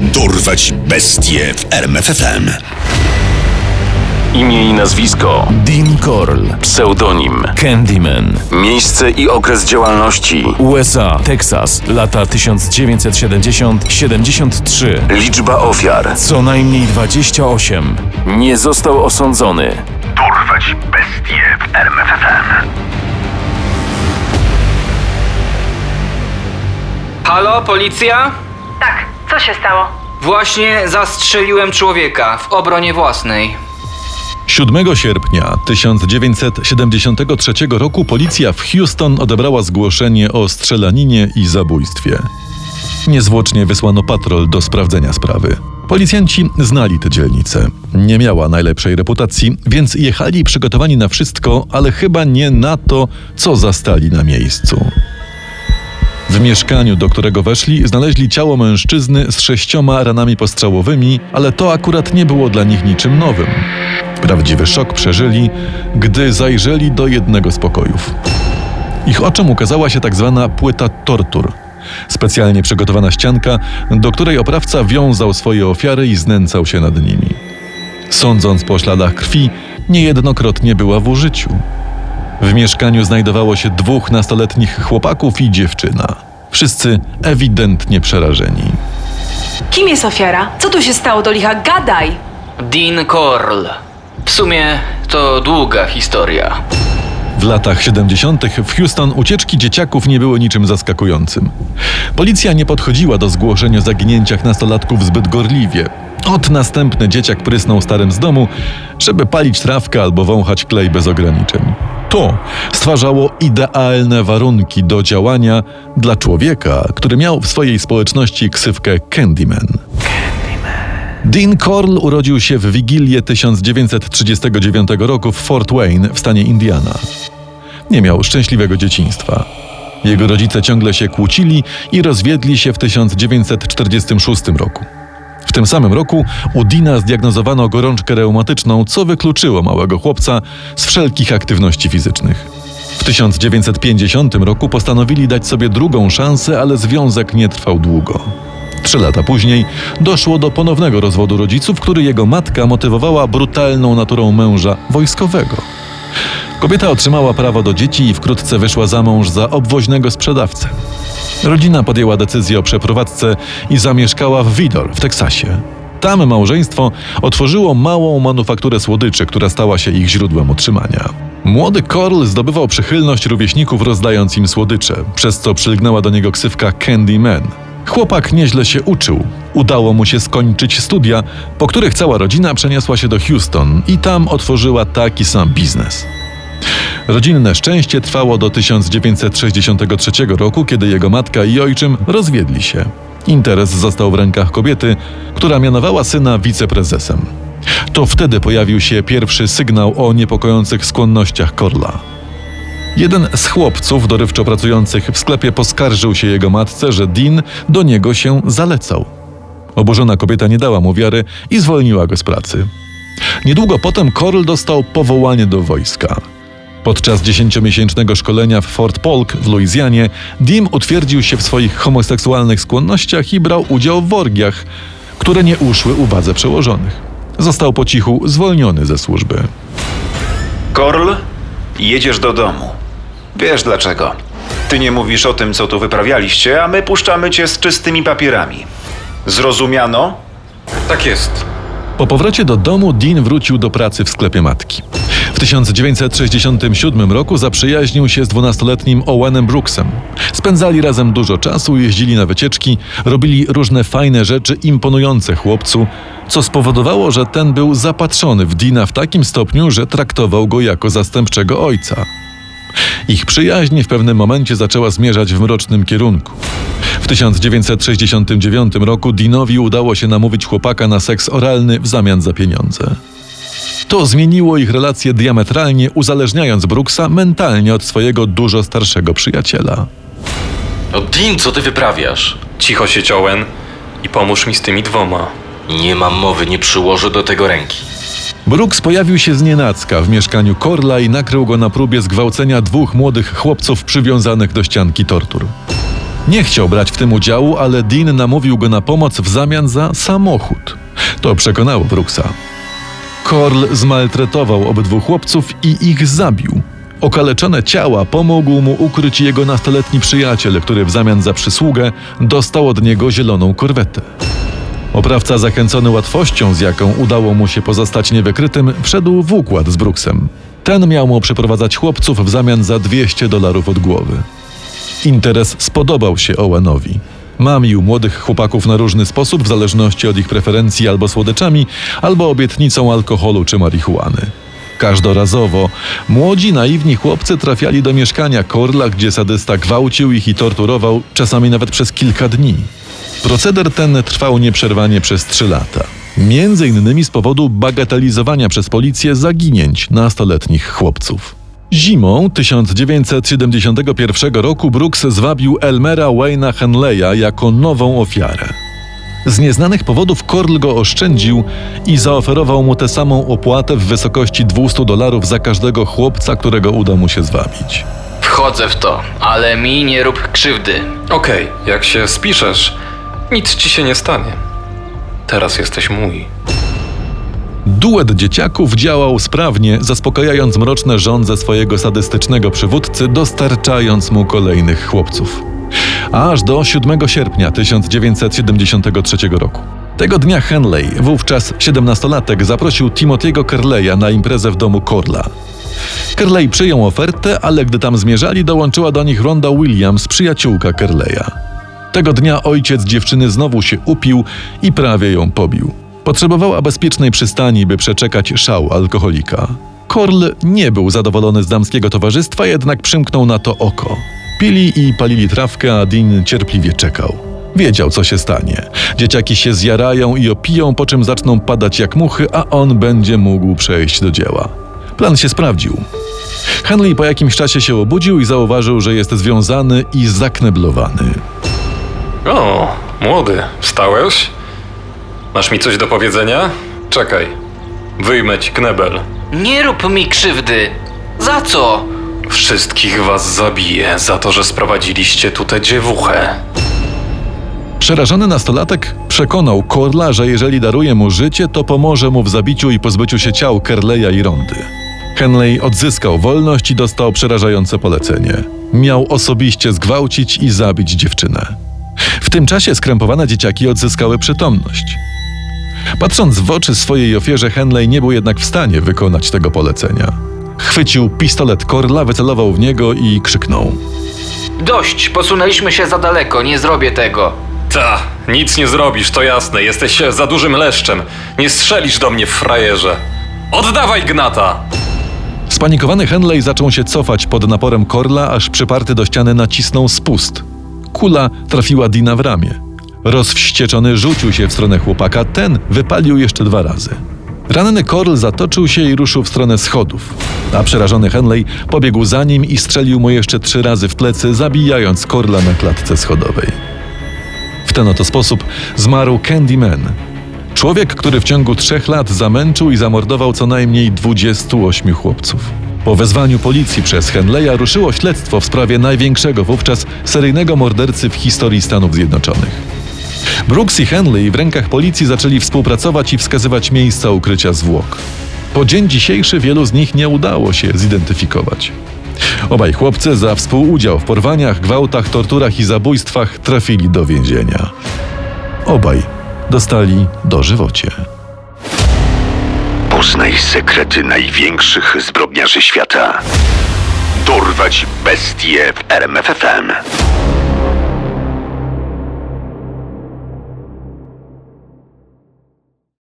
Dorwać bestie w RMFFM. Imię i nazwisko. Dean Corll. Pseudonim. Candyman. Miejsce i okres działalności. USA, Teksas, lata 1970-73. Liczba ofiar. Co najmniej 28. Nie został osądzony. Dorwać bestie w RMFFM. Halo, policja? Tak, co się stało? Właśnie zastrzeliłem człowieka w obronie własnej. 7 sierpnia 1973 roku policja w Houston odebrała zgłoszenie o strzelaninie i zabójstwie. Niezwłocznie wysłano patrol do sprawdzenia sprawy. Policjanci znali tę dzielnicę. Nie miała najlepszej reputacji, więc jechali przygotowani na wszystko, ale chyba nie na to, co zastali na miejscu. W mieszkaniu, do którego weszli, znaleźli ciało mężczyzny z sześcioma ranami postrzałowymi, ale to akurat nie było dla nich niczym nowym. Prawdziwy szok przeżyli, gdy zajrzeli do jednego z pokojów. Ich oczom ukazała się tak zwana płyta tortur. Specjalnie przygotowana ścianka, do której oprawca wiązał swoje ofiary i znęcał się nad nimi. Sądząc po śladach krwi, niejednokrotnie była w użyciu. W mieszkaniu znajdowało się dwóch nastoletnich chłopaków i dziewczyna. Wszyscy ewidentnie przerażeni. Kim jest ofiara? Co tu się stało do licha? Gadaj! Dean Corll. W sumie to długa historia. W latach 70. w Houston ucieczki dzieciaków nie były niczym zaskakującym. Policja nie podchodziła do zgłoszeń o zaginięciach nastolatków zbyt gorliwie. Od następny dzieciak prysnął starym z domu, żeby palić trawkę albo wąchać klej bez ograniczeń. To stwarzało idealne warunki do działania dla człowieka, który miał w swojej społeczności ksywkę Candyman. Dean Corll urodził się w Wigilię 1939 roku w Fort Wayne w stanie Indiana. Nie miał szczęśliwego dzieciństwa. Jego rodzice ciągle się kłócili i rozwiedli się w 1946 roku. Tym samym roku u Dina zdiagnozowano gorączkę reumatyczną, co wykluczyło małego chłopca z wszelkich aktywności fizycznych. W 1950 roku postanowili dać sobie drugą szansę, ale związek nie trwał długo. Trzy lata później doszło do ponownego rozwodu rodziców, który jego matka motywowała brutalną naturą męża wojskowego. Kobieta otrzymała prawo do dzieci i wkrótce wyszła za mąż za obwoźnego sprzedawcę. Rodzina podjęła decyzję o przeprowadzce i zamieszkała w Widor w Teksasie. Tam małżeństwo otworzyło małą manufakturę słodyczy, która stała się ich źródłem utrzymania. Młody Corl zdobywał przychylność rówieśników rozdając im słodycze, przez co przylgnęła do niego ksywka Candyman. Chłopak nieźle się uczył. Udało mu się skończyć studia, po których cała rodzina przeniosła się do Houston i tam otworzyła taki sam biznes. Rodzinne szczęście trwało do 1963 roku, kiedy jego matka i ojczym rozwiedli się. Interes został w rękach kobiety, która mianowała syna wiceprezesem. To wtedy pojawił się pierwszy sygnał o niepokojących skłonnościach Korla. Jeden z chłopców dorywczo pracujących w sklepie poskarżył się jego matce, że Dean do niego się zalecał. Oburzona kobieta nie dała mu wiary i zwolniła go z pracy. Niedługo potem Korl dostał powołanie do wojska. Podczas dziesięciomiesięcznego szkolenia w Fort Polk w Luizjanie, Dim utwierdził się w swoich homoseksualnych skłonnościach i brał udział w orgiach, które nie uszły uwadze przełożonych. Został po cichu zwolniony ze służby. Korl, jedziesz do domu. Wiesz dlaczego. Ty nie mówisz o tym, co tu wyprawialiście, a my puszczamy cię z czystymi papierami. Zrozumiano? Tak jest. Po powrocie do domu Dean wrócił do pracy w sklepie matki. W 1967 roku zaprzyjaźnił się z dwunastoletnim Owenem Brooksem. Spędzali razem dużo czasu, jeździli na wycieczki, robili różne fajne rzeczy imponujące chłopcu, co spowodowało, że ten był zapatrzony w Dina w takim stopniu, że traktował go jako zastępczego ojca. Ich przyjaźń w pewnym momencie zaczęła zmierzać w mrocznym kierunku. W 1969 roku Dinowi udało się namówić chłopaka na seks oralny w zamian za pieniądze. To zmieniło ich relacje diametralnie, uzależniając Brooksa mentalnie od swojego dużo starszego przyjaciela. No Dean, co ty wyprawiasz? Cicho się Owen i pomóż mi z tymi dwoma. Nie mam mowy, nie przyłożę do tego ręki. Brooks pojawił się znienacka w mieszkaniu Korla i nakrył go na próbie zgwałcenia dwóch młodych chłopców przywiązanych do ścianki tortur. Nie chciał brać w tym udziału, ale Dean namówił go na pomoc w zamian za samochód. To przekonało Brooksa. Korl zmaltretował obydwu chłopców i ich zabił. Okaleczone ciała pomógł mu ukryć jego nastoletni przyjaciel, który w zamian za przysługę dostał od niego zieloną korwetę. Oprawca, zachęcony łatwością, z jaką udało mu się pozostać niewykrytym, wszedł w układ z Brooksem. Ten miał mu przeprowadzać chłopców w zamian za 200 dolarów od głowy. Interes spodobał się Owenowi. Mamił młodych chłopaków na różny sposób, w zależności od ich preferencji albo słodyczami, albo obietnicą alkoholu czy marihuany. Każdorazowo młodzi, naiwni chłopcy trafiali do mieszkania Korla, gdzie sadysta gwałcił ich i torturował, czasami nawet przez kilka dni. Proceder ten trwał nieprzerwanie przez trzy lata. Między innymi z powodu bagatelizowania przez policję zaginięć nastoletnich chłopców. Zimą 1971 roku Brooks zwabił Elmera Wayna Henleya jako nową ofiarę. Z nieznanych powodów Korl go oszczędził i zaoferował mu tę samą opłatę w wysokości 200 dolarów za każdego chłopca, którego uda mu się zwabić. Wchodzę w to, ale mi nie rób krzywdy. Okej, jak się spiszesz, nic ci się nie stanie. Teraz jesteś mój. Duet dzieciaków działał sprawnie, zaspokajając mroczne żądze swojego sadystycznego przywódcy, dostarczając mu kolejnych chłopców. Aż do 7 sierpnia 1973 roku. Tego dnia Henley, wówczas 17-latek, zaprosił Timothy'ego Kerleya na imprezę w domu Korla. Kerley przyjął ofertę, ale gdy tam zmierzali, dołączyła do nich Ronda Williams, przyjaciółka Kerleya. Tego dnia ojciec dziewczyny znowu się upił i prawie ją pobił. Potrzebowała bezpiecznej przystani, by przeczekać szał alkoholika. Korl nie był zadowolony z damskiego towarzystwa, jednak przymknął na to oko. Pili i palili trawkę, a Dean cierpliwie czekał. Wiedział, co się stanie. Dzieciaki się zjarają i opiją, po czym zaczną padać jak muchy, a on będzie mógł przejść do dzieła. Plan się sprawdził. Henley po jakimś czasie się obudził i zauważył, że jest związany i zakneblowany. O, młody, wstałeś? Masz mi coś do powiedzenia? Czekaj, wyjmę ci knebel. Nie rób mi krzywdy. Za co? Wszystkich was zabiję za to, że sprowadziliście tutaj dziewuchę. Przerażony nastolatek przekonał Korla, że jeżeli daruje mu życie, to pomoże mu w zabiciu i pozbyciu się ciał Kerleya i Rondy. Henley odzyskał wolność i dostał przerażające polecenie. Miał osobiście zgwałcić i zabić dziewczynę. W tym czasie skrępowane dzieciaki odzyskały przytomność. Patrząc w oczy swojej ofierze, Henley nie był jednak w stanie wykonać tego polecenia. Chwycił pistolet Korla, wycelował w niego i krzyknął. Dość, posunęliśmy się za daleko, nie zrobię tego. Ta, nic nie zrobisz, to jasne. Jesteś za dużym leszczem. Nie strzelisz do mnie w frajerze. Oddawaj gnata! Spanikowany Henley zaczął się cofać pod naporem Korla, aż przyparty do ściany nacisnął spust. Kula trafiła Dina w ramię. Rozwścieczony rzucił się w stronę chłopaka, ten wypalił jeszcze dwa razy. Ranny Korl zatoczył się i ruszył w stronę schodów, a przerażony Henley pobiegł za nim i strzelił mu jeszcze trzy razy w plecy, zabijając Korla na klatce schodowej. W ten oto sposób zmarł Candyman, człowiek, który w ciągu trzech lat zamęczył i zamordował co najmniej 28 chłopców. Po wezwaniu policji przez Henleya ruszyło śledztwo w sprawie największego wówczas seryjnego mordercy w historii Stanów Zjednoczonych. Brooks i Henley w rękach policji zaczęli współpracować i wskazywać miejsca ukrycia zwłok. Po dzień dzisiejszy wielu z nich nie udało się zidentyfikować. Obaj chłopcy za współudział w porwaniach, gwałtach, torturach i zabójstwach trafili do więzienia. Obaj dostali dożywocie. Poznaj sekrety największych zbrodniarzy świata. Dorwać bestie w RMFFM.